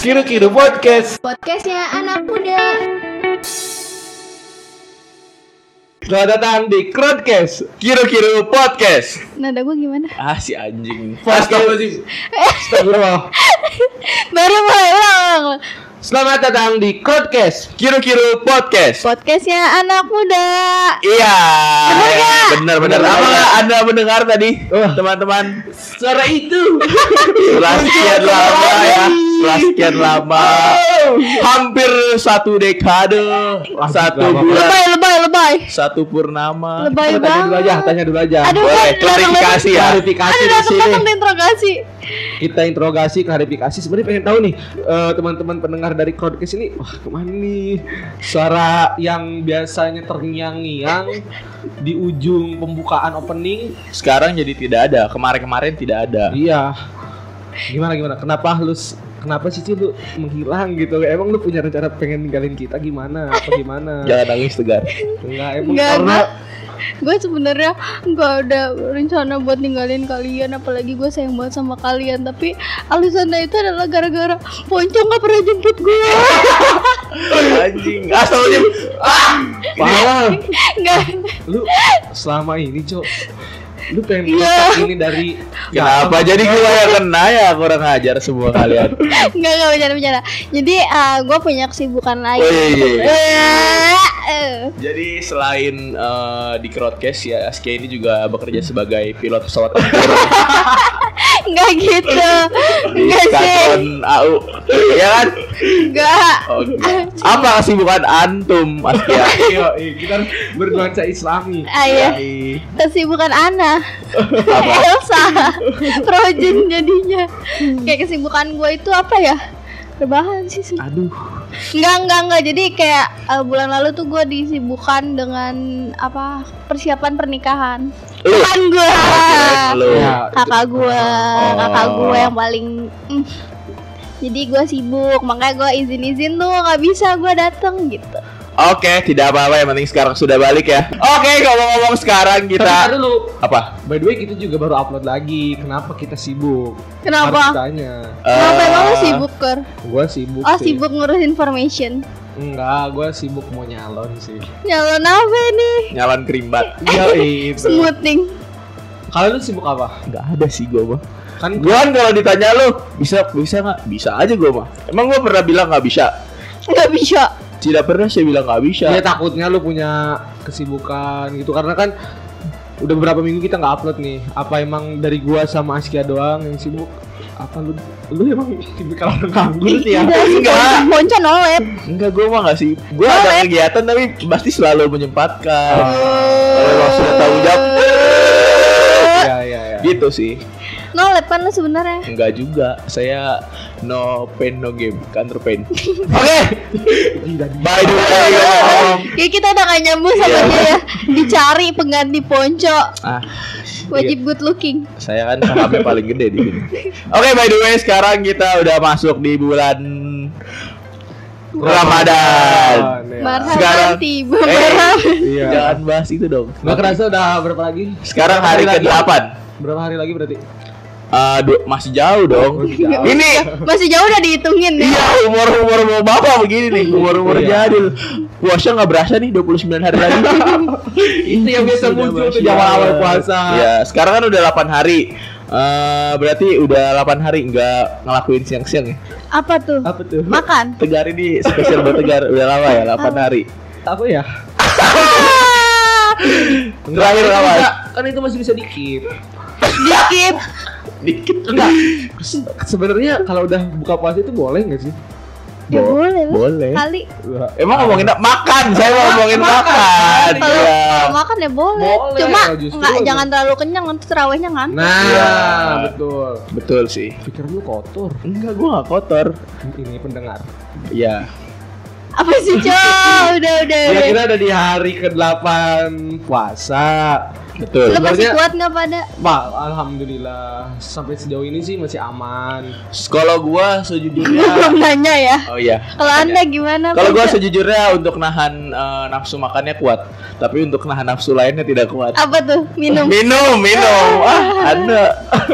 Kiru Kiru Podcast. Podcastnya anak muda. Selamat datang di Crowdcast. Kiru Kiru Podcast. Nada gue gimana? Ah si anjing. Astagfirullahaladzim. Astagfirullah. Baru mulai ulang. Selamat datang di Crowdcast. Kiru Kiru Podcast. Podcastnya anak muda. Iya. Bener nggak? Bener bener. Bener Apa nggak Anda mendengar tadi, teman-teman? Suara itu. Setelah sekian lama ya, setelah sekian lama, hampir satu dekade, satu lama. bulan, Lebay, lebay, satu purnama. Lebay Tanya dulu aja, tanya dulu aja. Aduh, Boleh kan klarifikasi ya. Klarifikasi Ada di datang sini. datang diinterogasi. Kita interogasi, klarifikasi. Sebenarnya pengen tahu nih eh, teman-teman pendengar dari Crowdcast ini, wah ke mana nih suara yang biasanya terngiang-ngiang di ujung pembukaan opening Sekarang jadi tidak ada. Kemarin-kemarin tidak ada. Iya. Gimana gimana? Kenapa lu s- kenapa sih Ci, lu menghilang gitu? Emang lu punya rencana pengen ninggalin kita gimana? Apa gimana? Jangan nangis tegar. Enggak, emang Enggak, karena Gue sebenarnya nggak ada rencana buat ninggalin kalian, apalagi gue sayang banget sama kalian. Tapi alasannya itu adalah gara-gara Poncong nggak pernah jemput gue. anjing. Asalnya ah. parah. Nggak. Lu selama ini, Cok. Lu pengen Iya. ngerusak ini dari Kenapa jadi gua yang kena ya kurang ajar semua kalian. Enggak, enggak bercanda bercanda. Jadi gue punya kesibukan lain. Oh, iya, iya, iya. Eh, eh. Jadi selain eh, di Crowdcast ya Askia ini juga bekerja sebagai pilot pesawat tempur Enggak gitu. Enggak sih. AU. Ya kan? Enggak. Oke. Apa kesibukan antum Askia? Yo, iya, kita harus bernuansa Islami. Ah, iya. Hai. Kesibukan Ana. Apa? Elsa. Projen jadinya. Kayak kesibukan gue itu apa ya? Rebahan sih. Aduh. Enggak, enggak, enggak. Jadi kayak eh, bulan lalu tuh gue disibukkan dengan apa? Persiapan pernikahan. Lu. Bukan gue. Ya, kakak gue Oh. kakak gue yang paling mm. jadi gue sibuk makanya gue izin izin tuh nggak bisa gue dateng gitu Oke, tidak apa-apa yang penting sekarang sudah balik ya. Oke, ngomong-ngomong sekarang Kita dulu. apa? By the way, kita juga baru upload lagi. Kenapa kita sibuk? Kenapa? Harus tanya. kenapa Eh, emang lu sibuk ker Gua sibuk oh sih. sibuk ngurus information Enggak, gua sibuk mau nyalon sih. nyalon apa nih Nyalon kerimbat. Iya itu. smoothing Kalau lu sibuk apa? Enggak ada sih gua mah. Kan Gua kan kalau ditanya lu bisa bisa nggak? Bisa aja gua mah. Emang gua pernah bilang nggak bisa? nggak bisa Tidak pernah saya bilang nggak bisa. Iya takutnya lu punya kesibukan gitu karena kan udah beberapa minggu kita nggak upload nih. Apa emang dari gua sama Askia doang yang sibuk? Apa lu lu emang tipikal orang nganggur sih ya? Si Enggak. Ponco nolep Enggak, gua mah nggak sih. Gua ada kegiatan tapi pasti selalu menyempatkan. Oh. Kalau sudah tanggung jawab, Iya iya iya. gitu sih. nolep kan lu sebenarnya Enggak juga. Saya no pain no game, counter pain. Oke. By the way, ngomong. Kayak kita udah gak nyambung sama Iya. dia ya Dicari pengganti Ponco Ah, Wajib good looking saya kan sahamnya paling gede di sini. Oke, by the way, sekarang kita udah masuk di bulan Ramadan. ya. Marhaban Sekarang- tiba Eh. Iya. Jangan bahas itu dong. Nggak kerasa udah berapa lagi? Sekarang Berapa hari lagi? ke-8. Berapa hari lagi berarti? Eh, du- masih jauh dong. Masih jauh. Ini Masih jauh udah dihitungin ya Iya umur umur mau bapak begini nih umur umur Iya. jadul. Puasa nggak berasa nih 29 hari lagi. Itu yang biasa muncul tuh di awal-awal Allah. puasa. Ya sekarang kan udah 8 hari. Eh berarti udah 8 hari nggak ngelakuin siang-siang ya. Apa tuh? Apa tuh? Makan Tegar ini spesial buat Tegar udah lama ya 8 hari. Apa ya? Terakhir Kan apa? Kan itu masih bisa dikit. Dikit Dikit Enggak. Sebenarnya kalau udah buka puasa itu boleh nggak sih? Ya boleh lah Boleh. Kali Emang ngomongin apa? makan, saya mau ngomongin makan. Kalau Iya. kalau makan ya boleh, Boleh, Cuma nggak jangan terlalu kenyang Nanti terawihnya ngantuk Nah, Iya. betul. Betul sih. Pikiran lu kotor. Enggak, gua nggak kotor. Ini pendengar. Iya. Apa sih Cok? Udah udah Ya udah kita ada di hari ke-8 puasa. Betul. Lu masih Sebenarnya- kuat nggak pada? Pak, alhamdulillah sampai sejauh ini sih masih aman. Kalau gua sejujurnya Belum nanya ya. Oh iya. Kalau anda gimana? Kalau gua sejujurnya untuk nahan eh, nafsu makannya kuat, tapi untuk nahan nafsu lainnya tidak kuat. apa tuh minum? Minum, minum. Ah, Anda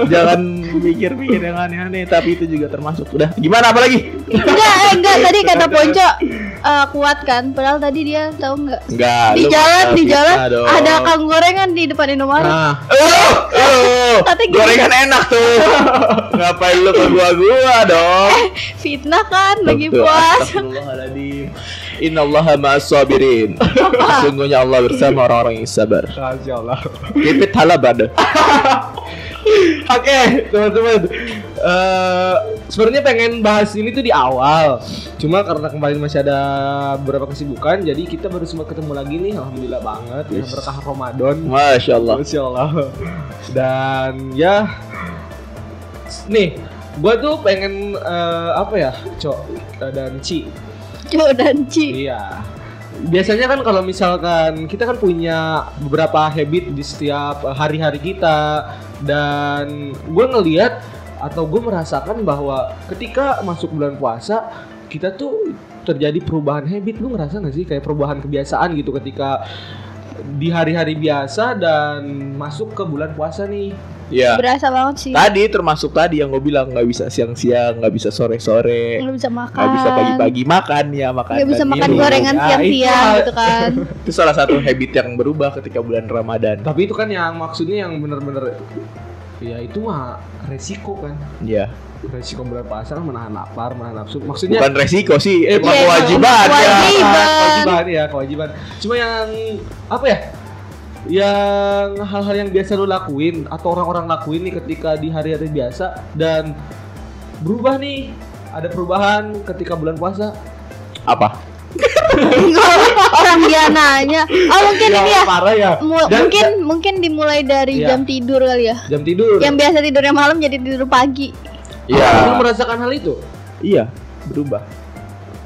jangan mikir-mikir yang aneh-aneh, tapi itu juga termasuk. Udah, gimana apa lagi? Enggak, eh, enggak tadi kata Ponco eh, kuat kan. Padahal tadi dia tahu nggak? Enggak. Di jalan, di jalan dong. ada kang gorengan di depan Indomaret. Nah, Oh, oh, Tapi gini. gorengan enak tuh. Ngapain lu ke gua-gua dong? Fitnah kan lagi puas. Astagfirullahaladzim. Innallaha ma'as sabirin. Sesungguhnya Allah bersama orang-orang yang sabar. Masya Allah. Pipit halabad. Oke, teman-teman. Eh, sebenarnya pengen bahas ini tuh di awal. Cuma karena kemarin masih ada beberapa kesibukan, jadi kita baru sempat ketemu lagi nih. Alhamdulillah banget ya Yes. berkah Ramadan. Masya Allah. Masya Allah. Dan ya, nih, gua tuh pengen eh, apa ya, Cok eh, dan Ci. Cuk dan Ci. Iya. Biasanya kan kalau misalkan kita kan punya beberapa habit di setiap hari-hari kita dan gue ngelihat atau gue merasakan bahwa ketika masuk bulan puasa kita tuh terjadi perubahan habit. Lu ngerasa gak sih? Kayak perubahan kebiasaan gitu ketika di hari-hari biasa dan masuk ke bulan puasa nih Ya. Berasa banget sih. Tadi termasuk tadi yang gue bilang nggak bisa siang-siang, nggak bisa sore-sore, Nggak bisa makan. nggak bisa pagi-pagi makan ya makan. Nggak bisa dan makan minum. gorengan Ya, siang-siang itu- gitu kan. Itu salah satu habit yang berubah ketika bulan Ramadan. tapi itu kan yang maksudnya yang bener-bener ya itu mah resiko kan Ya, resiko bulan puasa kan menahan lapar, menahan nafsu. Maksudnya bukan resiko sih, Eh, emang iya, kewajiban ya. kewajiban. kewajiban ya, kewajiban. Cuma yang apa ya? Yang hal-hal yang biasa lu lakuin atau orang-orang lakuin nih ketika di hari-hari biasa dan berubah nih. Ada perubahan ketika bulan puasa. Apa? Orang dia nanya. Oh mungkin ini ya. parah ya. Mu- Dan- mungkin mungkin dimulai dari Iya. jam tidur kali ya. jam tidur. Yang biasa tidurnya malam jadi tidur pagi. Iya, merasakan hal itu? iya, berubah.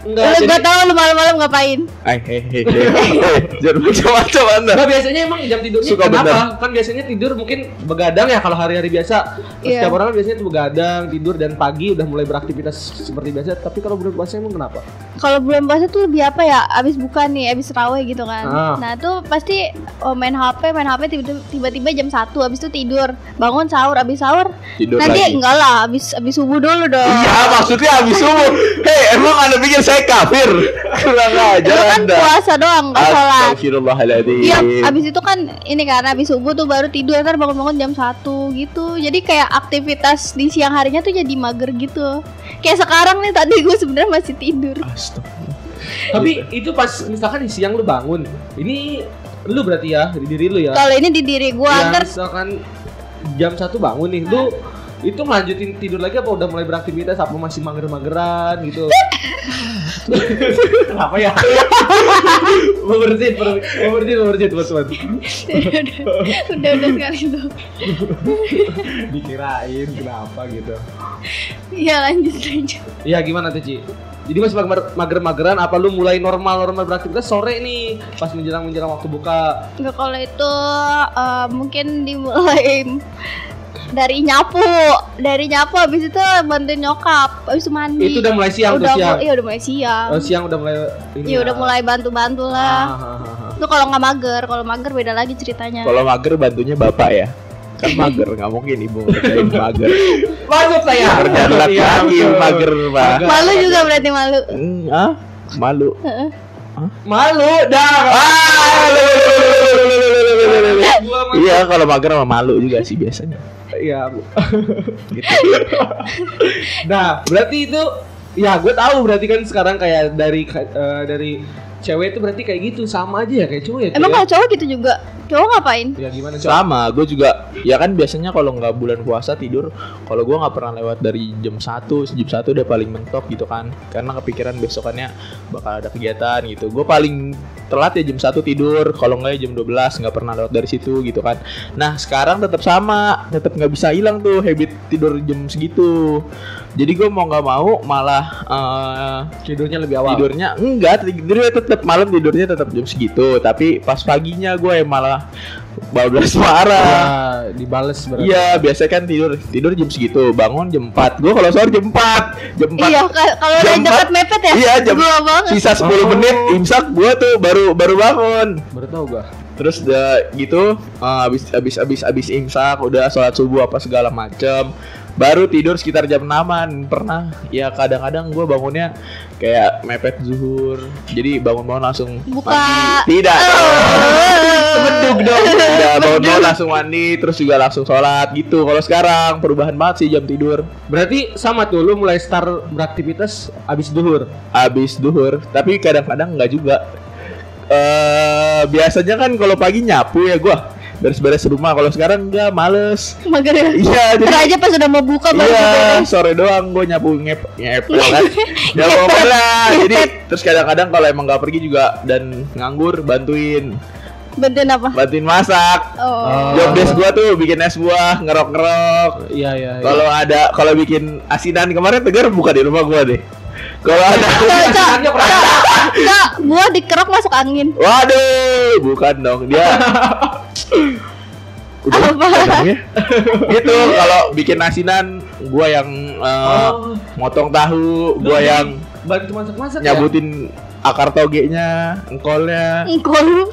Enggak. Lu jadi- gak tahu lu malam-malam ngapain? Jangan macam-macam anda. Nah biasanya emang jam tidurnya Suka kenapa? bener. Kan biasanya tidur mungkin begadang ya kalau hari-hari biasa. Iya. Setiap orang kan biasanya tuh begadang, tidur dan pagi udah mulai beraktivitas seperti biasa. Tapi kalau bulan puasa emang kenapa? Kalau bulan puasa tuh lebih apa ya? Abis buka nih, abis raweh gitu kan. Ah. Nah tuh pasti oh, main HP, main HP tiba- tiba-tiba jam 1 abis itu tidur, bangun sahur, abis sahur Tidur nanti lagi. enggak lah, abis abis subuh dulu dong. Iya, maksudnya habis subuh. Hei, emang anda pikir saya kafir? Kurang aja Itu kan anda. puasa doang, nggak sholat. Astagfirullahaladzim. Iya, abis itu kan ini kan abis subuh tuh baru tidur ntar bangun-bangun jam 1 gitu. Jadi kayak aktivitas di siang harinya tuh jadi mager gitu. Kayak sekarang nih tadi gue sebenarnya masih tidur. Astagfirullah. Tapi itu pas misalkan di siang lu bangun, ini lu berarti ya di diri lu ya. Kalau ini di diri gue Ya, ntar misalkan jam satu bangun nih, lu itu ngelanjutin tidur lagi apa udah mulai beraktivitas apa masih mager-mageran gitu? Kenapa ya? mau bersihin, per- mau mau bersihin teman-teman. udah udah sekali tuh. Dikirain kenapa gitu. Iya lanjut lanjut. Iya gimana tuh Ci? Jadi masih mager- mager-mageran apa lu mulai normal-normal beraktivitas sore nih pas menjelang-menjelang waktu buka Enggak kalau itu eh, mungkin dimulai dari nyapu, dari nyapu habis itu bantuin nyokap, habis itu mandi. itu udah mulai siang udah siang. iya udah mulai siang. Oh, siang udah mulai. Iya udah mulai bantu-bantu Ah, lah. ah, ah, ah. Itu kalau nggak mager, kalau mager beda lagi ceritanya. Kalau mager bantunya bapak ya. Kan mager, nggak mungkin ibu ngerjain mager. Masuk saya. Berjalan Iya, lagi mager, Pak. Mager. Malu juga berarti malu. Hmm, ah, malu. Malu dah. Ah, Iya, kalau mager sama malu juga sih biasanya. Bu. Gitu. Nah, berarti itu ya gue tahu berarti kan sekarang kayak dari eh, dari cewek itu berarti kayak gitu sama aja ya kayak cowok ya. Emang kalau cowok gitu juga? Cowok ngapain? ya gimana cowok? Sama, gue juga ya kan biasanya kalau nggak bulan puasa tidur, kalau gue nggak pernah lewat dari jam 1, jam 1 udah paling mentok gitu kan, karena kepikiran besokannya bakal ada kegiatan gitu. Gue paling telat ya jam 1 tidur, kalau nggak ya jam 12 nggak pernah lewat dari situ gitu kan. Nah sekarang tetap sama, tetap nggak bisa hilang tuh habit tidur jam segitu. Jadi gue mau nggak mau malah eh, Tidurnya lebih awal. tidurnya enggak tidurnya tetap malam tidurnya tetap jam segitu tapi pas paginya gue yang malah bablas marah. Ya, dibales berarti. Iya, biasa kan tidur tidur jam segitu, bangun jam 4. Gua kalau sahur jam 4. Jam 4. Iya, ka- kalau udah Jam mepet ya. Iya, jam Gua banget. sisa 10 Oh. menit imsak gua tuh baru baru bangun. Baru tahu gua. Terus udah gitu uh, habis habis habis habis imsak udah sholat subuh apa segala macem baru tidur sekitar jam 6 pernah. Ya kadang-kadang gua bangunnya kayak mepet zuhur. Jadi bangun-bangun langsung Buka. mandi. Tidak. Bedug dong. Udah bangun-bangun langsung mandi terus juga langsung sholat gitu. Kalau sekarang perubahan banget sih jam tidur. Berarti sama tuh lu mulai start beraktivitas abis duhur. habis duhur tapi kadang-kadang nggak juga. Eh biasanya kan kalau pagi nyapu ya gua beres-beres rumah kalau sekarang enggak males Mager ya. iya jadi aja pas udah mau buka baru iya beres. sore doang gue nyapu ngep ngep kan ya pokoknya lah jadi terus kadang-kadang kalau emang nggak pergi juga dan nganggur bantuin Bantuin apa? bantuin masak Oh. job desk gua tuh bikin es buah ngerok-ngerok Iya iya. iya. kalau ada kalau bikin asinan kemarin tegar buka di rumah gua deh kalau ada Cok, cok, buah dikerok masuk angin. Waduh, bukan dong dia. Udah, Apa? kadangnya. gitu kalau bikin asinan, gua yang eh, Oh. motong tahu, gua yang bantu masak-masak ya? nyabutin akar togenya, engkolnya. Engkau lu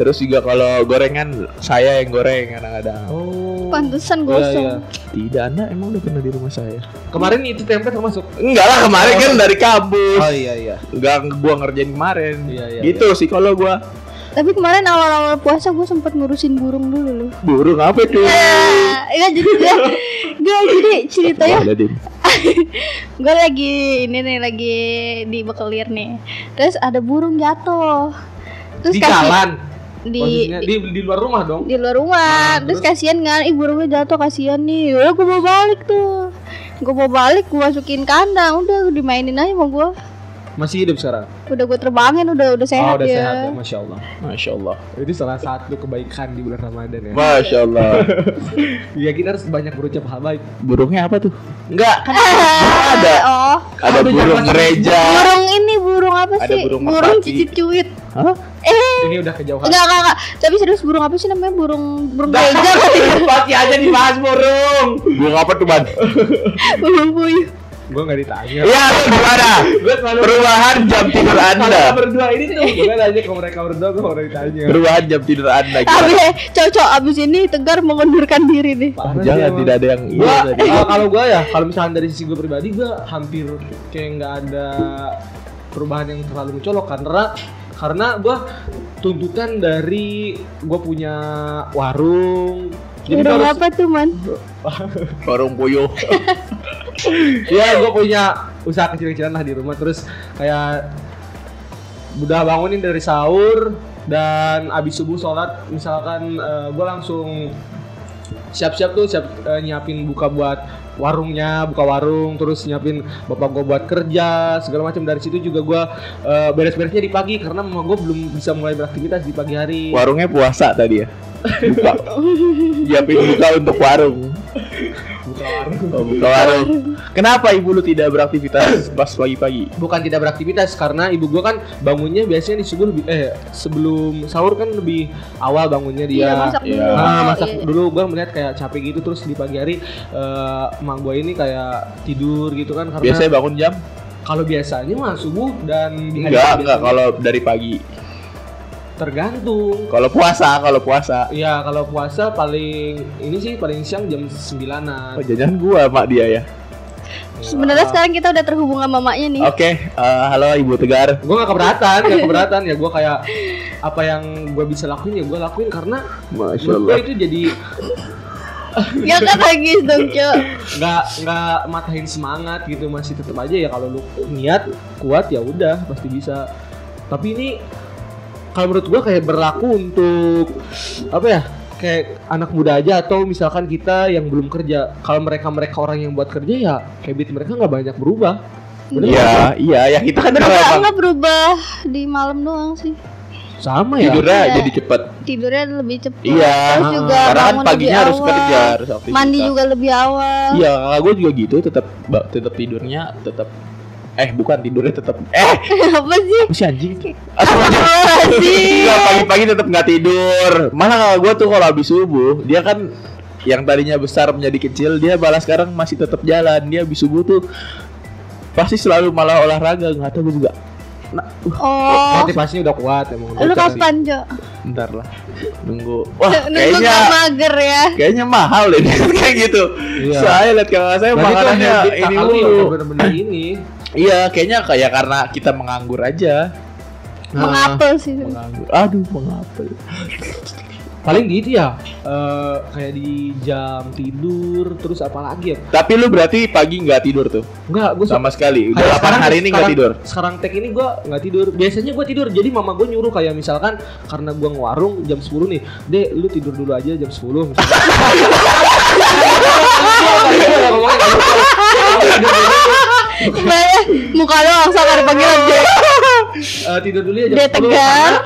Terus juga kalau gorengan saya yang goreng kadang-kadang. Oh. pantesan Iya, gosong. iya. Tidak, Anda emang udah pernah di rumah saya? Kemarin itu tempe termasuk. Enggak lah, kemarin kan dari kampus. Oh iya iya. Enggak gua ngerjain kemarin. Iya, iya, gitu sih kalau gua. Tapi kemarin awal-awal puasa gue sempat ngurusin burung dulu loh. Burung apa tuh? Ya, enggak jadi ya. Enggak jadi ceritanya gue lagi ini nih lagi di bekelir nih. Terus ada burung jatuh. Terus Di kasih- jalan. di Maksudnya di, di, di luar rumah dong. di luar rumah. Nah, terus terus? kasihan kan, ih burungnya jatuh kasihan nih. Udah gue bawa balik tuh. Gue bawa balik, gue masukin kandang, udah dimainin aja sama gue. Masih hidup sekarang. Udah gue terbangin, udah udah sehat oh, udah ya. sehat ya, masya Allah. Masya Allah. Itu salah satu kebaikan di bulan Ramadan ya. Masya Allah. Iya kita harus banyak berucap hal baik. Burungnya apa tuh? Enggak, kan ada. Oh, ada Aduh, burung gereja. burung ini burung apa Ada sih? burung burung merpati. cicit cuit. Hah? Eh, Ini udah kejauhan. enggak enggak enggak. Tapi serius burung apa sih namanya? Burung burung gereja kali ya? Pasti aja dibahas burung. Burung apa tuh, Ban? burung puyuh. Gue nggak ditanya. Iya, gimana? Perubahan jam tidur Kalau Anda. berdua ini tuh gue aja ke mereka berdua gue mau ditanya. Perubahan jam tidur Anda Tapi gimana? eh, cocok abis ini Tegar mengundurkan diri nih. Jangan tidak ada yang iya Gua, kalau gue ya, kalau misalnya dari sisi gue pribadi gue hampir kayak nggak ada perubahan yang terlalu mencolok karena karena gue tuntutan dari gue punya warung. Jadi Burung harus- apa tuh man? Warung puyuh. ya gue punya usaha kecil-kecilan lah di rumah terus kayak udah bangunin dari sahur dan abis subuh sholat misalkan gue langsung siap-siap tuh siap eh, nyiapin buka buat warungnya buka warung terus nyiapin bapak gue buat kerja segala macam dari situ juga gue eh, beres-beresnya di pagi karena mama gue belum bisa mulai beraktivitas di pagi hari Warungnya puasa tadi ya. Buka. Siapin buka untuk warung. buka warung Oh, buka warung. Kenapa ibu lu tidak beraktivitas pas pagi-pagi? bukan tidak beraktivitas karena ibu gua kan bangunnya biasanya di subuh lebih eh sebelum sahur kan lebih awal bangunnya dia Iya, masak iya. dulu. Ah, masak Iya. dulu gua melihat kayak capek gitu terus di pagi hari eh emak gua ini kayak tidur gitu kan karena Biasanya bangun jam? kalau biasanya mah subuh dan di hari Enggak, enggak kalau dari pagi. Tergantung Kalau puasa, kalau puasa. ya kalau puasa paling ini sih paling siang jam 9-an Oh, jajan gua mak dia ya. Sebenarnya sekarang kita udah terhubung sama mamanya nih. Oke, eh, halo Ibu Tegar. gue gak keberatan gak keberatan ya gue kayak apa yang gue bisa lakuin ya gue lakuin karena Masya gue itu jadi Ya kan lagi dong, Cok. nggak nggak matahin semangat gitu masih tetap aja ya kalau lu niat kuat ya udah pasti bisa tapi ini kalau menurut gua kayak berlaku untuk apa ya kayak anak muda aja atau misalkan kita yang belum kerja kalau mereka mereka orang yang buat kerja ya habit mereka nggak banyak berubah Bener nggak? Iya, iya, ya kita kan Enggak, memang enggak berubah di malam doang sih. sama ya tidurnya Iya. jadi cepet. Tidurnya lebih cepat. Iya, Terus juga karena kan bangun paginya harus awal. kerja, harus aktivitas. Mandi juga lebih awal. Iya, gue juga gitu, tetap tetap tidurnya tetap Eh bukan tidurnya tetap Eh Apa sih? apa sih anjing Astagfirullahaladzim. Pagi-pagi tetap nggak tidur Malah gue tuh kalau habis subuh Dia kan yang tadinya besar menjadi kecil Dia malah sekarang masih tetap jalan Dia habis subuh tuh Pasti selalu malah olahraga nggak tahu gue juga Nah, uh, Oh, Motivasinya udah kuat emang. lu kapan, Jo? bentar lah Nunggu Wah Nunggu kayaknya nggak mager ya. Kayaknya mahal deh kayak gitu. Iya. Saya lihat kakak saya makanannya ini kakak lu yang mulu. bener-bener ini. Iya, kayaknya kayak karena kita menganggur aja. Mengapel sih. Menganggur. Aduh, mengapel. Paling gitu ya. eh, kayak di jam tidur terus apa lagi ya? Tapi lu berarti pagi nggak tidur tuh? Enggak, gue Sama sekali. Udah Kayak 8 sekarang- hari ini nggak tidur. Sekarang tek ini gua nggak tidur. Biasanya gua tidur. Jadi mama gue nyuruh kayak misalkan karena gua ngewarung jam 10 nih. Dek, lu tidur dulu aja jam 10. Sebenarnya muka lu langsung ada panggilan Jo. Eh, tidur dulu ya jam Dia 10 tegar. karena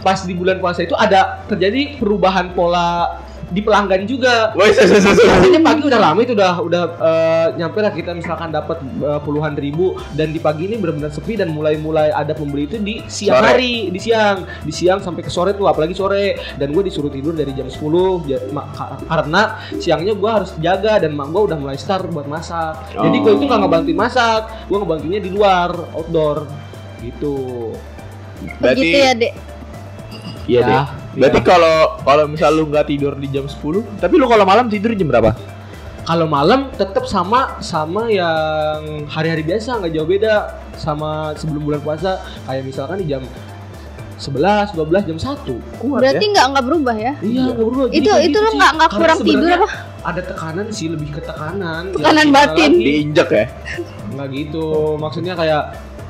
pas di bulan puasa itu ada terjadi perubahan pola di pelanggan juga. Woi, Biasanya pagi udah lama itu udah udah eh, nyampe lah kita misalkan dapat eh, puluhan ribu dan di pagi ini benar-benar sepi dan mulai-mulai ada pembeli itu di siang Sore. hari, di siang, di siang sampai ke sore tuh apalagi sore dan gue disuruh tidur dari jam 10 ja- ma- ka- karena siangnya gue harus jaga dan mak gue udah mulai start buat masak. Jadi gue Oh. itu nggak ngebantuin masak, gue ngebantuinnya di luar outdoor gitu. Berarti Begitu ya, Dek. Iya Ya, deh. Iya. Berarti kalau kalau misal lu nggak tidur di jam 10, tapi lu kalau malam tidur jam berapa? Kalau malam tetap sama sama yang hari-hari biasa nggak jauh beda sama sebelum bulan puasa kayak misalkan di jam 11, 12, jam 1. Kuat Berarti nggak nggak berubah ya? Iya, nggak berubah. Jadi Itu itu gitu lu sih. nggak nggak kurang tidur apa? Ada tekanan sih, lebih ke tekanan. Tekanan Ya, batin. lagi. Diinjek ya? Nggak gitu. Maksudnya kayak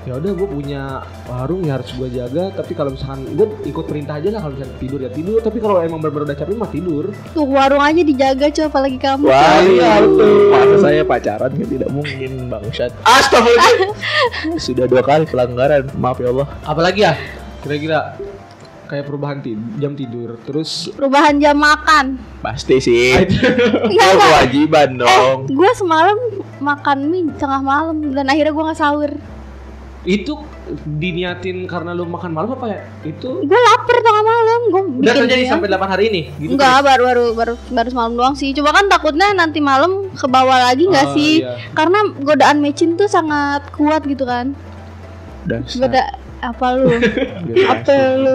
ya udah gue punya warung ya harus gue jaga tapi kalau misalkan gue ikut perintah aja lah kalau misalkan tidur ya tidur tapi kalau emang benar-benar udah capek mah tidur Tuh warung aja dijaga coba apalagi kamu. Wah, iya. Masa saya pacaran kan tidak mungkin bangsat. Astagfirullah. Sudah dua kali pelanggaran. Maaf ya Allah. apalagi ya kira-kira kayak perubahan ti- jam tidur terus Perubahan jam makan. Pasti sih. Enggak, enggak. kewajiban dong. Gue semalam makan mie tengah malam dan akhirnya gue nggak sahur. Itu diniatin karena lu makan malam apa ya itu Gue lapar tengah malam. Gue udah terjadi sampai 8 hari ini gitu Enggak, baru baru baru baru semalam doang sih. Coba kan takutnya nanti malam ke bawah lagi nggak Oh, sih? iya. Karena godaan mecin tuh sangat kuat gitu kan. Dasar. Goda apa lu? apa lu?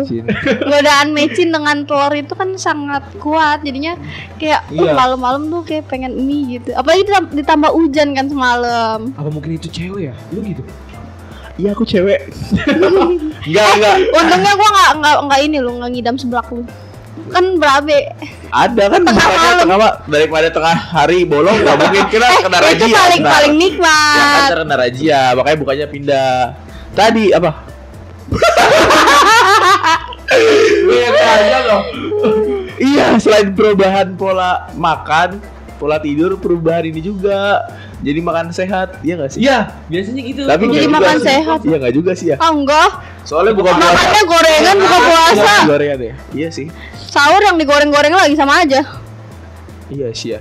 Godaan mecin dengan telur itu kan sangat kuat. Jadinya kayak oh, Iya. malam-malam tuh kayak pengen mie gitu. Apalagi ditam- ditambah hujan kan semalam. apa mungkin itu cewek ya lu gitu Iya aku cewek. enggak enggak. Untungnya gua nggak nggak nggak ini lu nggak ngidam seblak lu. Kan berabe. Ada kan Tengah malam. tengah ma- daripada tengah hari bolong nggak mungkin kena kena Eh, itu razia. paling ntar. paling Ya kan nikmat. kena razia, makanya bukannya pindah. Tadi apa? loh Iya, selain perubahan pola makan, pola tidur, perubahan ini juga. Jadi makan sehat, iya gak sih? iya biasanya gitu Tapi Jadi nggak juga makan sih. sehat. Iya nggak juga sih ya. Ah enggak, Soalnya bukan puasa. makannya gorengan bukan puasa. Bukan gorengan ya. Iya sih. Sahur yang digoreng-goreng lagi sama aja. Iya sih ya.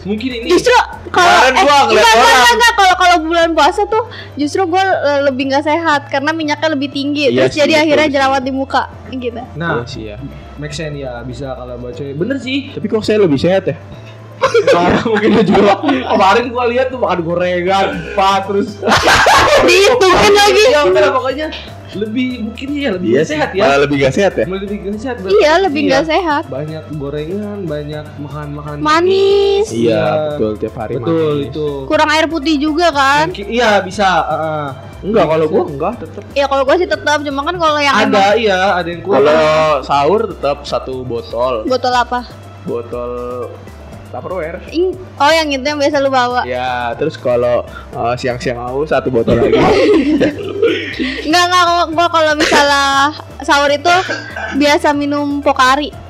mungkin ini Justru kalau eh, gua enggak, ngeliat enggak, orang. enggak, kalau kalau bulan puasa tuh justru gue lebih nggak sehat karena minyaknya lebih tinggi Iya terus sih, jadi betul akhirnya sih. jerawat di muka gitu. nah Iya sih ya. make sense ya bisa kalau cewek bener sih Tapi kok saya lebih sehat ya? Karena mungkin juga kemarin gua lihat tuh makan gorengan empat terus Dihitungin lagi. ya udah pokoknya lebih mungkin ya lebih Iya sehat ya Malah lebih gak sehat ya? lebih nggak sehat Iya, lebih nggak sehat. banyak gorengan banyak makan makan Manis. Iya, Iya. betul tiap hari betul manis. itu Kurang air putih juga kan? Mungkin- iya bisa uh, Enggak kalau gua enggak tetap. Ya kalau gue sih tetap cuma kan kalau yang ada emang iya ada yang kurang Kalau sahur tetap satu botol. botol apa? Botol Tupperware. Oh yang itu yang biasa lu bawa. Ya, terus kalau uh, siang-siang haus satu botol lagi. Enggak enggak gua kalau misalnya sahur itu biasa minum Pokari.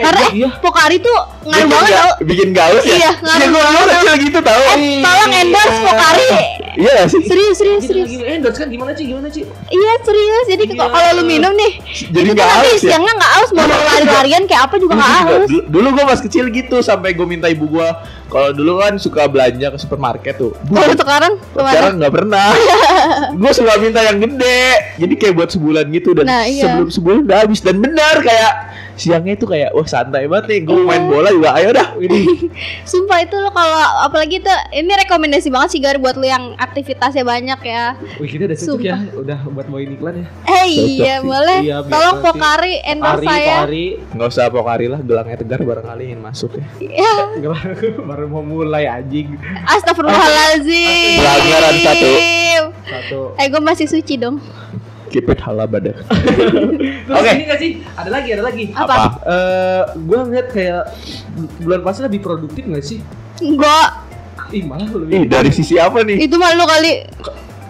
Eh, Karena eh, iya Pokari tuh ngaruh banget ga- tau. bikin gaus ya? Iya, ngaruh Iya, gua dulu banget. kecil gitu tahu. Eh, tolong endorse Pokari. Iya gak sih? Serius, serius, serius. endorse kan gimana sih? Gimana sih? Iya serius. Jadi Iya. kalau lu minum nih, Jadi nggak nanti haus ya? siangnya nggak haus mau lari-larian kayak apa juga nggak haus. dulu, dulu gue pas kecil gitu sampai gue minta ibu gue kalau dulu kan suka belanja ke supermarket tuh. Kalau sekarang ke mana? sekarang nggak pernah. gue suka minta yang gede. Jadi kayak buat sebulan gitu dan Nah, iya. sebelum sebulan udah habis dan benar kayak siangnya itu kayak wah santai banget nih gue main Iya. bola juga ayo dah ini Sumpah itu lo kalau apalagi tuh ini rekomendasi banget sih Gar buat lu yang aktivitasnya banyak ya. Wih kita udah cocok Sumpah. ya, udah buat bawain iklan ya. Eh iya sih. boleh. Iya, Tolong nanti Pokari endorse saya. Pokari. nggak usah pokari lah gelangnya tegar barangkali ingin masuk ya Ya, Nggak, baru mau mulai anjing. astagfirullahalazim. Pelanggaran satu. Satu. Eh gue masih suci dong. keep it halabada Terus Oke. ini gak sih? Ada lagi, ada lagi. Apa? Eh, gue ngeliat kayak bulan puasa lebih produktif gak sih? Enggak. Ih malah Ih, lebih. dari sisi apa nih Itu malu kali.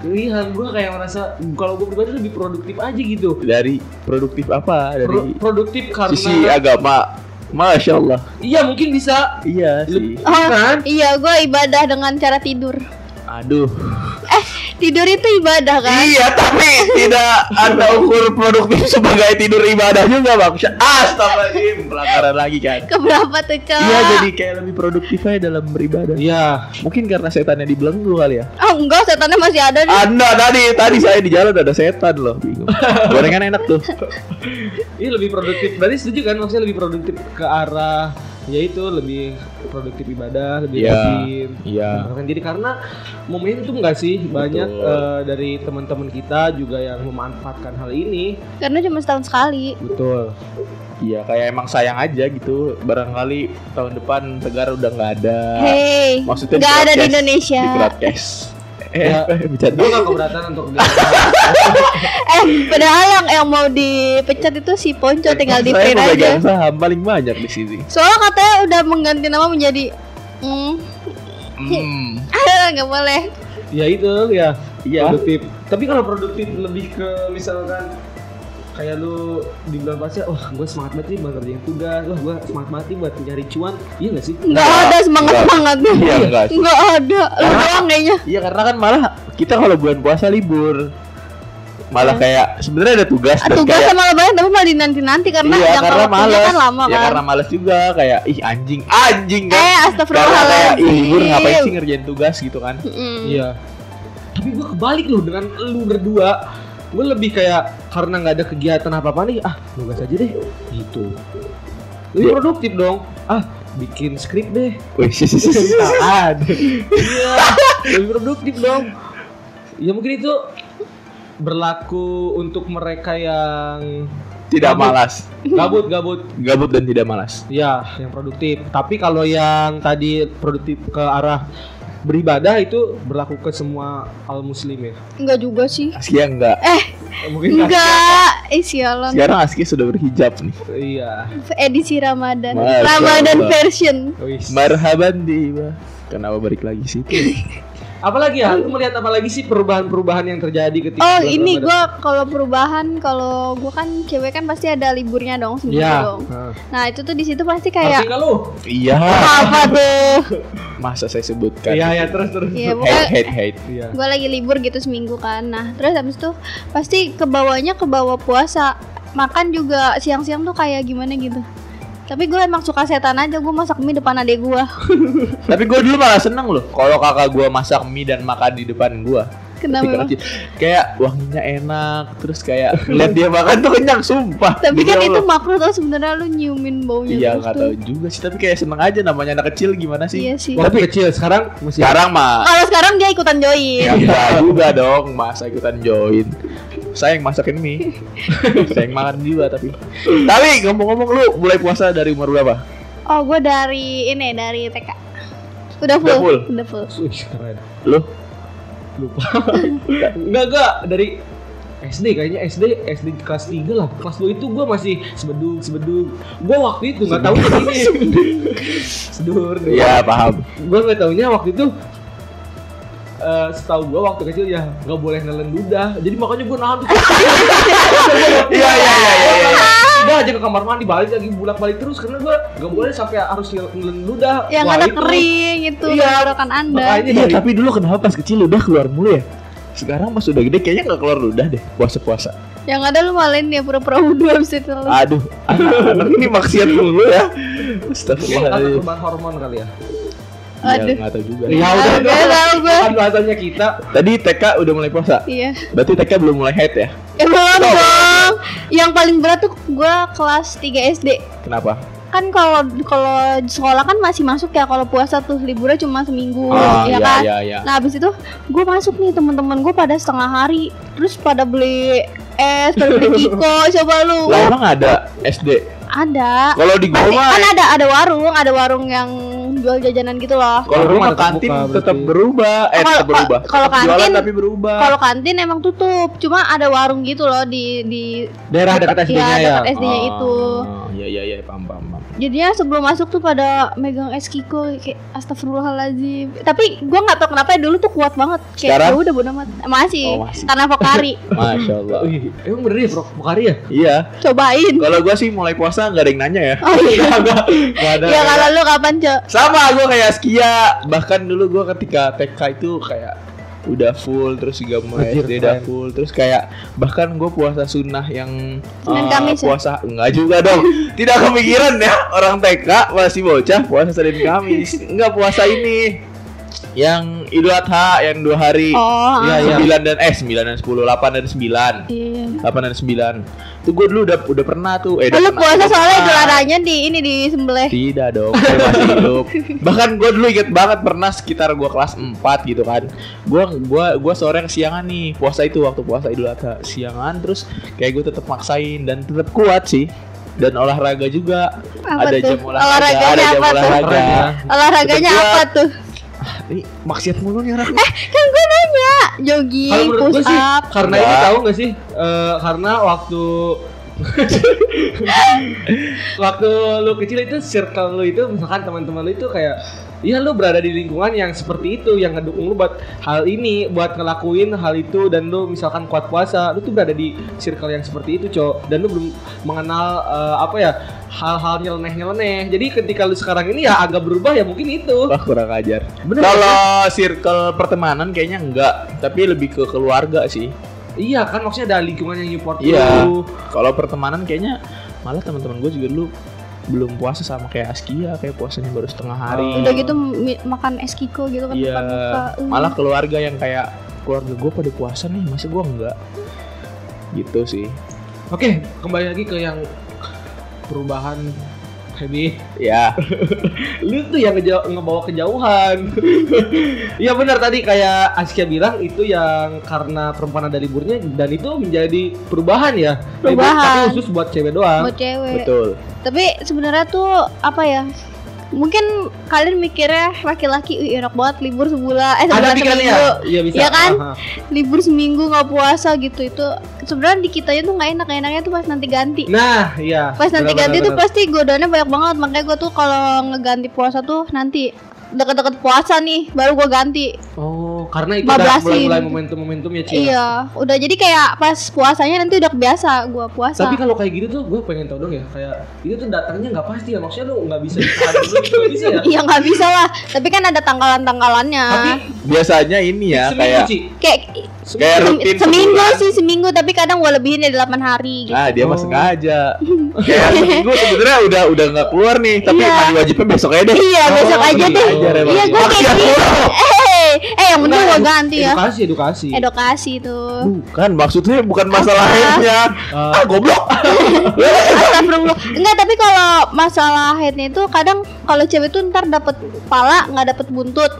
Iya, gue kayak merasa kalau gue pribadi lebih produktif aja gitu. dari produktif apa dari Pro- produktif karena sisi agama masya Allah iya mungkin bisa iya sih Oh, kan? iya gue ibadah dengan cara tidur. aduh Tidur itu ibadah kan? Iya, tapi tidak anda ukur produktif sebagai tidur ibadah juga, Bang. Astagfirullahaladzim, pelanggaran lagi kan. Keberapa tuh cowok? Iya, jadi kayak lebih produktif aja dalam beribadah. Iya. Mungkin karena setannya dibelenggu kali ya. Oh enggak, setannya masih ada nih. Anda tadi, tadi saya di jalan ada setan loh, bingung. Gorengan enak tuh. Iya lebih produktif. Berarti setuju kan? Maksudnya lebih produktif ke arah yaitu lebih produktif ibadah, lebih Iya, rajin. iya. Kan jadi karena momentum enggak sih banyak Betul. eh, dari teman-teman kita juga yang memanfaatkan hal ini. Karena cuma setahun sekali. Betul. Iya, kayak emang sayang aja gitu. Barangkali tahun depan Tegar udah nggak ada. Hey, Maksudnya nggak ada di. Indonesia. Di broadcast. Ya. bercanda. Gue gak keberatan untuk Eh, padahal yang yang mau dipecat itu si Ponco tinggal di print aja. saham paling banyak di sini. Soalnya katanya udah mengganti nama menjadi hmm, Hmm. nggak boleh. ya itu ya Iya. produktif. Tapi kalau produktif lebih ke misalkan kayak lu di bulan puasa, wah gue semangat banget nih buat kerjain tugas, wah gue semangat banget nih buat mencari cuan, iya gak sih? Nggak ada semangat semangatnya. Iya, nggak sih. Nggak ada. Lu doang kayaknya. Iya karena kan malah kita kalau bulan puasa libur malah kayak sebenarnya ada tugas Ah, dan Tugasnya kayak malah banyak tapi malah dinanti nanti karena iya jangka karena malas kan lama ya kan. karena malas juga kayak ih anjing anjing kan Eh, karena kayak astagfirullahaladzim. ih libur ngapain sih ngerjain tugas gitu kan Mm-mm. Iya. Tapi gue kebalik loh dengan lu berdua. Gue lebih kayak karena nggak ada kegiatan apa apa nih, ah tugas aja deh, gitu. Lebih Iya. produktif dong. Ah bikin skrip deh. Wih. Tahan. Iya. Lebih produktif dong. Ya mungkin itu berlaku untuk mereka yang tidak Gabut. malas gabut gabut gabut dan tidak malas ya yang produktif tapi kalau yang tadi produktif ke arah beribadah itu berlaku ke semua al muslim ya Enggak juga sih. Askia enggak Eh, mungkin nggak- enggak. Eh, sialan. sekarang Askia sudah berhijab nih iya Edisi Ramadan. Masya Ramadan Allah. version. Marhaban tiba kenapa balik lagi sih apalagi ya lu melihat apalagi sih perubahan-perubahan yang terjadi ketika Oh, ini gua kalau perubahan kalau gua kan cewek kan pasti ada liburnya dong seminggu Iya. dong. Nah. Itu tuh di situ pasti kayak lu? iya apa tuh? masa saya sebutkan Iya ya terus terus. Iya, hate hate hate Iya. gue lagi libur gitu seminggu kan nah terus habis itu pasti kebawanya ke bawah puasa makan juga siang-siang tuh kayak gimana gitu tapi gue emang suka setan aja gue masak mie depan adek gue Tapi gue dulu malah seneng loh kalau kakak gue masak mie dan makan di depan gue. Kenapa. Kayak wanginya enak, terus kayak lihat dia makan tuh kenyang sumpah. tapi Demi kan itu makro tau sebenarnya lu nyiumin baunya Iya terus nggak tuh. tahu juga sih, tapi kayak seneng aja namanya anak kecil gimana sih? iya sih Waktu kecil sekarang masih Sekarang mah kalau sekarang dia ikutan join ya enggak juga dong, masa ikutan join. Saya yang masakin mie, saya yang makan juga tapi. Tapi ngomong-ngomong lu mulai puasa dari umur berapa? oh gue dari ini dari TK udah full Udah full? udah full. Lu? Lupa. enggak enggak. Dari SD kayaknya SD SD kelas 3 lah. Kelas 2 itu gue masih sebedung sebedung. Gue waktu itu nggak tahu ini. Sedur Iya paham. gue nggak taunya waktu itu eh setahu gue waktu kecil ya nggak boleh nelen ludah. Jadi makanya gue nahan tuh. Iya iya iya iya. Iya. udah aja ke kamar mandi balik lagi bolak balik terus karena gua nggak boleh sampai harus ngelen ludah Yang ada kering itu Iya. tenggorokan anda. Iya dari- tapi dulu kenapa pas kecil udah keluar mulu ya sekarang pas udah gede kayaknya nggak keluar ludah deh puasa-puasa Yang ada lu malain dia pura-pura wudhu habis itu. aduh anak ini maksiat mulu ya Astagfirullahaladzim perubahan hormon kali ya Ya, Aduh. nggak tahu juga ya udah Nggak tahu gua. kan bahasanya kita tadi TK udah mulai puasa Iya. berarti TK belum mulai haid ya Ya belum dong. Yang paling berat tuh gua kelas 3 SD. kenapa Kan kalau kalau sekolah kan masih masuk ya kalau puasa tuh liburnya cuma seminggu, Ah, ya iya, kan? iya, iya. Nah, habis itu gue masuk nih teman-teman gue pada setengah hari, terus pada beli es, pada beli Kiko, coba lu. lah emang ada SD Ada. kalau di mah kan ada ada warung, ada warung yang jual jajanan gitu loh. kalau rumah tetap kantin buka, tetap berubah eh Kalau- tetap berubah kalau kantin- tapi berubah Kalau kantin emang tutup, cuma ada warung gitu loh di di daerah dekat SD-nya Iya, ya dekat SD-nya itu. Oh, iya iya iya paham paham paham. Jadinya sebelum masuk tuh pada megang es Kiko kayak astagfirullahalazim. Tapi gua nggak tahu kenapa ya dulu tuh kuat banget. Kayak Sekarang? ya udah bodo amat. Masih, Oh, masih. karena Pokari. Masya Allah Wih, emang bener ya bro Bukhari ya iya Cobain. kalau gua sih mulai puasa nggak ada yang nanya ya Oh iya. Gak ada Ya kalau lu kapan, Cok? sama gua kayak Askia bahkan dulu gua ketika TK itu kayak udah full terus juga mulai SD udah full. Terus kayak bahkan gue puasa sunnah yang Senin eh, Kamis ya? puasa enggak juga dong. Tidak kepikiran ya orang TK masih bocah puasa Senin Kamis. Enggak puasa ini yang Idul Adha yang dua hari Oh, ah. iya. 9 dan eh 9 dan 10 8 dan 9 Iya. 8 dan 9 itu gue dulu udah udah pernah tuh eh udah Lu puasa soalnya. Idul Adhanya di ini di sembelih. Tidak dong, masih hidup. Bahkan gue dulu inget banget pernah sekitar gue kelas 4 gitu kan. Gue gua gua sore kesiangan nih puasa itu waktu puasa Idul Adha siangan terus kayak gue tetap maksain dan tetap kuat sih. Dan olahraga juga Apa ada tuh? jam olahraga, Olahraganya ada jam apa tuh? olahraga. Ya. Olahraganya apa tuh? Ini maksiat mulu nih orang. Kan gue nanya, jogging, push sih up. karena ini tahu nggak sih Eh, karena waktu waktu lu kecil itu circle lu itu misalkan teman-teman lu itu kayak Iya lu berada di lingkungan yang seperti itu yang ngedukung lu buat hal ini buat ngelakuin hal itu dan lu misalkan kuat puasa lu tuh berada di circle yang seperti itu cok dan lu belum mengenal eh, apa ya hal-hal nyeleneh nyeleneh jadi ketika lu sekarang ini ya agak berubah ya mungkin itu Wah kurang ajar. Bener Kalau circle pertemanan kayaknya enggak, tapi lebih ke keluarga sih. iya kan maksudnya ada lingkungan yang support Iya. lu Kalau pertemanan kayaknya malah teman-teman gue juga dulu belum puasa sama kayak Askia, kayak puasanya baru setengah hari. Udah gitu makan es Kiko gitu kan Iya, depan muka. Uh. malah keluarga yang kayak keluarga gue pada puasa nih, masa gue enggak? Gitu sih. Oke, kembali lagi ke yang perubahan Hebi. Ya, Lu tuh yang ngejau- ngebawa kejauhan. Iya benar tadi kayak Askia bilang itu yang karena perempuan ada liburnya dan itu menjadi perubahan ya. Perubahan. Tapi khusus buat cewek doang. buat cewek. betul. Tapi sebenarnya tuh apa ya? Mungkin kalian mikirnya laki-laki "Ih, enak banget libur sebulan eh Ada sebulan seminggu. ya? Iya bisa. Iya kan? Aha. Libur seminggu nggak puasa gitu itu sebenarnya di kitanya tuh nggak enak enaknya tuh pas nanti ganti. Nah, iya. Pas nanti Benar, ganti benar, tuh benar. pasti godaannya banyak banget makanya gue tuh kalau ngeganti puasa tuh nanti deket-deket puasa nih baru gue ganti. Oh, karena itu udah mulai-mulai momentum-momentum ya, Ci. Iya, udah jadi kayak pas puasanya nanti udah kebiasa gue puasa. Tapi kalau kayak gitu tuh gue pengen tahu dong ya kayak itu tuh datangnya nggak pasti ya maksudnya lu nggak bisa ditahan dulu gitu bisa ya. Iya nggak bisa lah, tapi kan ada tanggalan-tanggalannya. Tapi Biasanya ini ya seminggu kayak Ci. kayak kayak rutin seminggu sebulan. sih seminggu, tapi kadang gue lebihin dari 8 hari. Gitu. Ah, dia mah Oh. sengaja. kayak seminggu sebenarnya udah udah nggak keluar nih, tapi Iya. mandi wajibnya besok aja deh. Iya Oh, besok aja iya, deh. ajar emang. Iya gue kayak gitu. Eh, yang penting gue ganti ya. Edukasi, edukasi. Edukasi tuh. Bukan, maksudnya bukan masalah Apa? headnya. Ah. Ah, goblok. Astagfirullah. Enggak, tapi kalau masalah headnya itu kadang kalau cewek tuh ntar dapet pala nggak dapet buntut.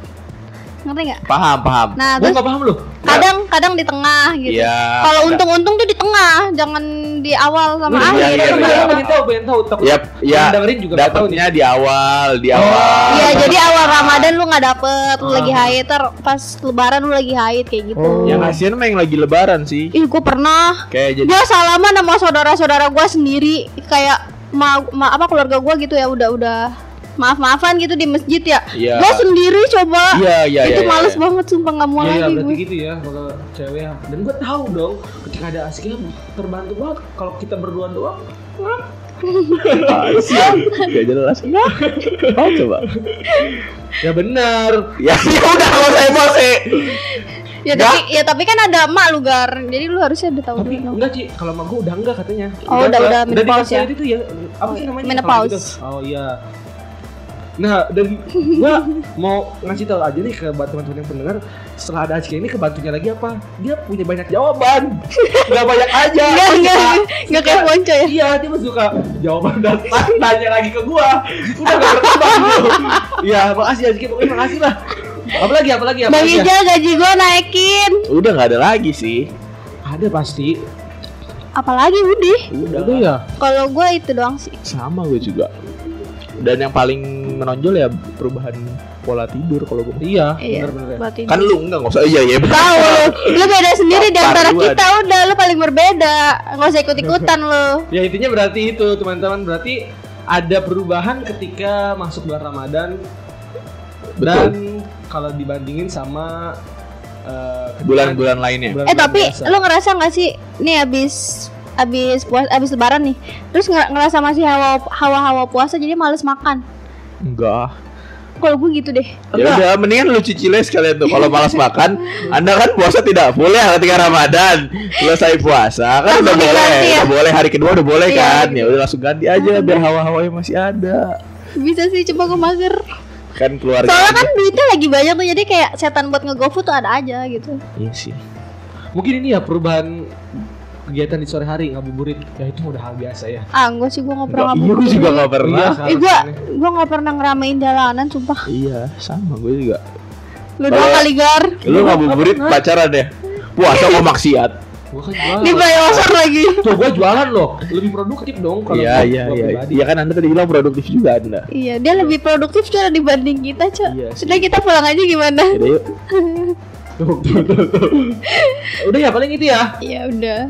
Ngerti nggak? paham, paham. Nah, Gue terus nggak paham lu. kadang kadang di tengah gitu. Iya. Kalau untung-untung tuh di tengah, jangan di awal sama Iya, akhir. iya, Sama iya. akhir. pengen tahu, pengen tahu. Takut Ya, ya. dengerin juga nggak tahu nih. Dapatnya di awal, di Oh. awal. Iya, jadi awal Ramadan lu nggak dapet, lu Ah. lagi haid, ter pas Lebaran lu lagi haid kayak gitu. Oh. Yang kasihan mah yang lagi lebaran sih. Ih, gue pernah. Kayak jadi Gue salaman sama saudara-saudara gue sendiri, kayak ma, ma- apa keluarga gue gitu ya, udah udah maaf-maafan gitu di masjid ya. Iya. Gue sendiri coba. Iya, iya, Itu iya, males iya. banget sumpah nggak mau Iya, iya, lagi berarti gue. gitu ya kalau cewek ya. Dan gue tahu dong ketika ada asiknya terbantu banget kalau kita berdua doang. Siap. Gak jelas. Enggak. Oh, coba. Ya benar. Ya, ya udah kalau saya emosi. Ya tapi ya tapi kan ada emak lu gar. Jadi lu harusnya udah tahu Tapi dulu. enggak sih, kalau sama gue udah enggak katanya. Oh, udah- udah di menopause ya? Itu ya. Apa Oh, sih iya. namanya? Menopause. gitu? Oh iya. Nah, dan gua mau ngasih tahu aja nih ke teman-teman yang pendengar setelah ada Azki ini kebantunya lagi apa? Dia punya banyak jawaban. Enggak banyak aja. Enggak enggak enggak kayak ponco ya. Iya, dia suka jawaban dan nanya lagi ke gua. Udah gak berkembang. Iya, makasih Azki, pokoknya makasih lah. Apalagi, apalagi, Bang apalagi. ya? Ijal gaji gue naikin. Udah nggak ada lagi sih. Ada pasti. Apalagi Budi. Udah. Udah ya. Kalau gue itu doang sih. Sama gue juga. Dan yang paling menonjol ya perubahan pola tidur kalau gue. Iya, Iya. benar-benar. ya. Berarti Kan lu enggak nggak usah iya ya. tahu lu. Beda sendiri di antara kita udah lu paling berbeda. Nggak usah ikut-ikutan lu. Ya intinya berarti itu teman-teman berarti ada perubahan ketika masuk bulan Ramadan dan kalau dibandingin sama eh, Bulan-bulan lainnya. bulan-bulan Eh tapi biasa. lu ngerasa nggak sih nih abis abis puas abis lebaran nih terus nger- ngerasa masih hawa hawa hawa puasa jadi males makan Enggak. kalau gue gitu deh Ya udah, mendingan lu cicilnya sekalian tuh. Kalau malas makan, Anda kan puasa tidak boleh ketika Ramadan. Selesai puasa kan udah boleh, ya? udah boleh hari kedua udah boleh Iya, kan. Ya udah langsung ganti aja biar hawa-hawanya masih ada. bisa sih coba gue mager Kan keluarga. soalnya kan duitnya lagi banyak tuh jadi kayak setan buat ngegofood tuh ada aja gitu Iya sih. mungkin ini ya perubahan kegiatan di sore hari ngabuburit ya itu udah hal biasa ya ah enggak sih gue nggak pernah iya gue ngabuburit. juga gak pernah. Iya, eh gue gue nggak pernah ngeramein jalanan sumpah Iya, sama gue juga. lu doang kali gar Lu ngabuburit pacaran deh. Puasa mau maksiat. gua kan jualan di lagi tuh gua jualan loh lebih produktif dong kalau Iya, iya, iya. Iya kan Anda tadi bilang produktif juga Anda. iya dia lebih produktif cara dibanding kita cok Iya sudah kita pulang aja gimana Yaudah yuk. Tuh, tuh, tuh, tuh. udah ya paling itu ya ya udah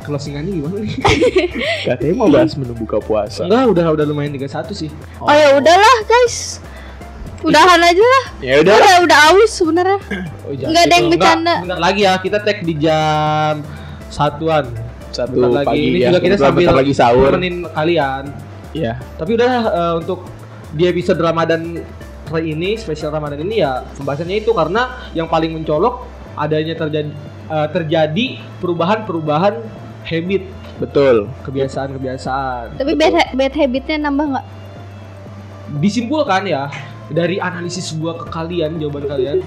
closingannya gimana nih Katanya mau bahas menu buka puasa. enggak udah udah lumayan 31 sih oh ya udahlah guys udahan aja lah Ya udah. udah udah aus sebenarnya Oh, jangan Nggak ada yang gitu. bercanda. Bentar lagi ya, kita tag di jam satuan. Satu Bentar lagi. pagi Ini ya. juga kita sambil bentar lagi sahur. nemenin kalian. Iya. Tapi udah eh, untuk di episode Ramadan kali ini, spesial Ramadan ini ya pembahasannya itu karena yang paling mencolok adanya terjadi eh, terjadi perubahan-perubahan habit, Betul. kebiasaan-kebiasaan. tapi bad, bad habitnya nambah nggak Disimpulkan ya dari analisis gua ke kalian, jawaban kalian,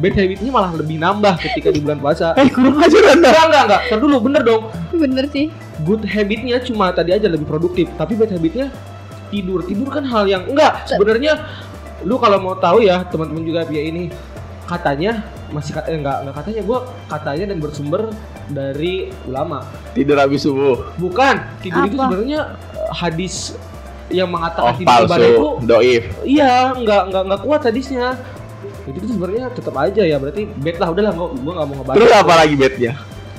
bad habitnya malah lebih nambah ketika di bulan puasa. Eh kurang ajar Anda. Enggak, enggak, enggak. Ntar dulu, bener dong. bener sih good habitnya cuma tadi aja lebih produktif tapi bad habitnya tidur tidur kan hal yang enggak sebenarnya lu kalau mau tahu ya teman-teman juga via ini katanya masih kata eh, enggak enggak katanya gua katanya dan bersumber dari ulama Tidur habis subuh. bukan tidur itu Apa? sebenarnya eh, hadis yang mengatakan Oh, tidur ibadah itu palsu. Doif. iya enggak enggak enggak kuat hadisnya itu tuh sebenarnya tetap aja ya berarti bad lah udahlah gua gua nggak mau ngebahas Terus apa lagi bednya?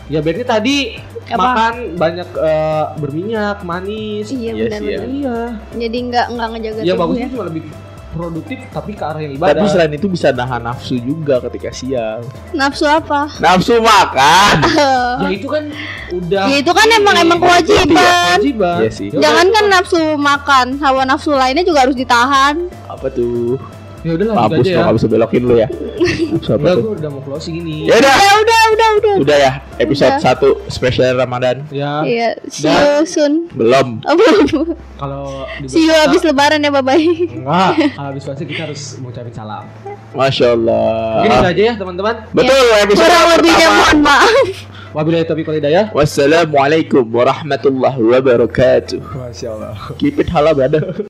ya bednya tadi Apa? makan banyak eh, berminyak manis iya Iya benar ya. Iya. jadi nggak nggak ngejaga tubuh bagusnya ya cuma lebih produktif tapi ke arah yang ibadah. Tapi selain itu bisa nahan nafsu juga ketika siang. nafsu apa Nafsu makan. ya itu kan udah ya itu kan emang emang kewajiban kewajiban. Iya sih. Ya jangan udah, kan nafsu makan hawa nafsu lainnya juga harus ditahan Apa tuh? Ya udah lanjut Mampus aja ya. gak bisa belokin lu ya. Udah gue udah mau closing ini. Ya udah. ya udah udah udah Udah ya episode Udah. 1 spesial Ramadan. Ya, iya see you soon Belum. Oh, belum. kalau see you habis lebaran ya bye bye enggak, habis puasa kita harus mengucapin salam. Masya Allah. Mungkin itu aja ya teman-teman. Betul episode kurang lebihnya mohon maaf Wabillahi taufiq wal hidayah. Wassalamualaikum warahmatullahi wabarakatuh. Masya Allah. Keep it halal brother.